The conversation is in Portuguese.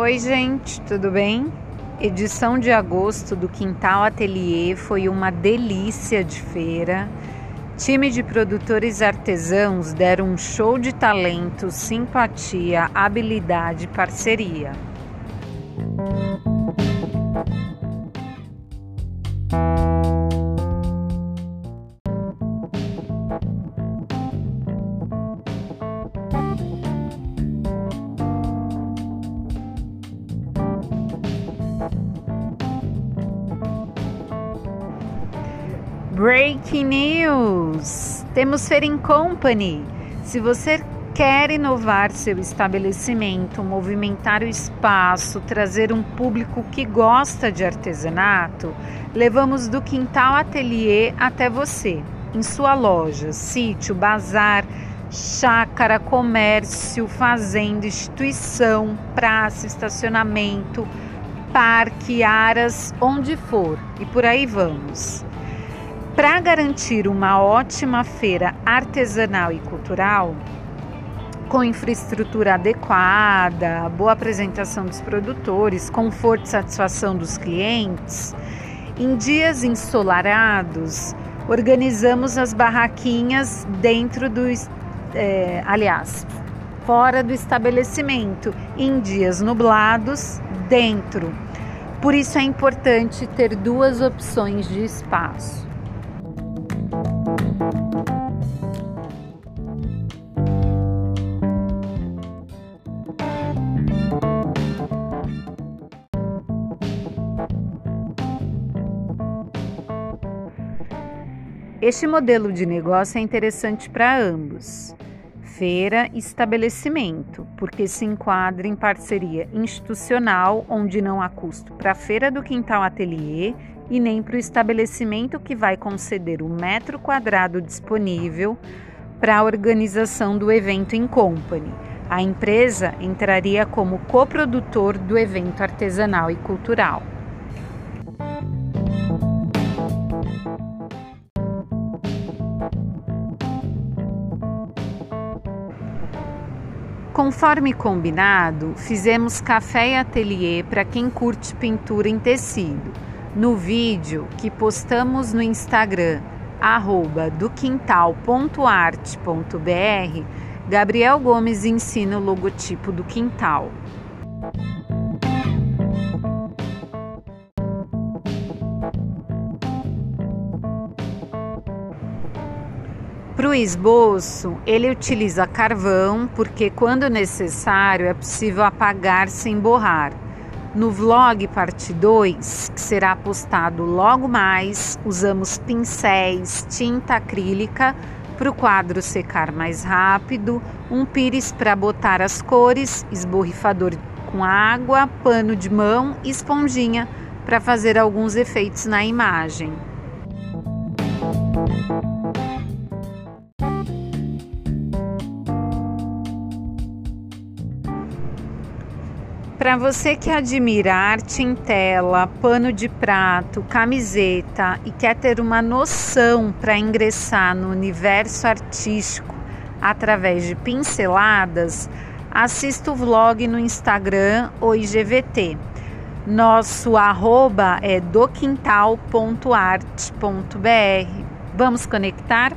Oi, gente, tudo bem? Edição de agosto do Quintal Atelier foi uma delícia de feira. Time de produtores artesãos deram um show de talento, simpatia, habilidade e parceria. Breaking News! Temos Feira in Company. Se você quer inovar seu estabelecimento, movimentar o espaço, trazer um público que gosta de artesanato, levamos do Quintal Atelier até você, em sua loja, sítio, bazar, chácara, comércio, fazenda, instituição, praça, estacionamento, parque, aras, onde for. E por aí vamos. Para garantir uma ótima feira artesanal e cultural, com infraestrutura adequada, boa apresentação dos produtores, conforto e satisfação dos clientes, em dias ensolarados, organizamos as barraquinhas dentro do, é, aliás, fora do estabelecimento, em dias nublados, dentro. Por isso é importante ter duas opções de espaço. Este modelo de negócio é interessante para ambos, feira estabelecimento, porque se enquadra em parceria institucional, onde não há custo para a feira do Quintal Atelier e nem para o estabelecimento que vai conceder o metro quadrado disponível para a organização do evento em company. A empresa entraria como coprodutor do evento artesanal e cultural. Conforme combinado, fizemos café e ateliê para quem curte pintura em tecido. No vídeo que postamos no Instagram, arroba doquintal.arte.br, Gabriel Gomes ensina o logotipo do quintal. Para o esboço, ele utiliza carvão, porque quando necessário é possível apagar sem borrar. No vlog parte 2, que será postado logo mais, usamos pincéis, tinta acrílica para o quadro secar mais rápido, um pires para botar as cores, esborrifador com água, pano de mão e esponjinha para fazer alguns efeitos na imagem. Para você que admira arte em tela, pano de prato, camiseta e quer ter uma noção para ingressar no universo artístico através de pinceladas, assista o vlog no Instagram ou IGVT. Nosso arroba é doquintal.arte.br. Vamos conectar?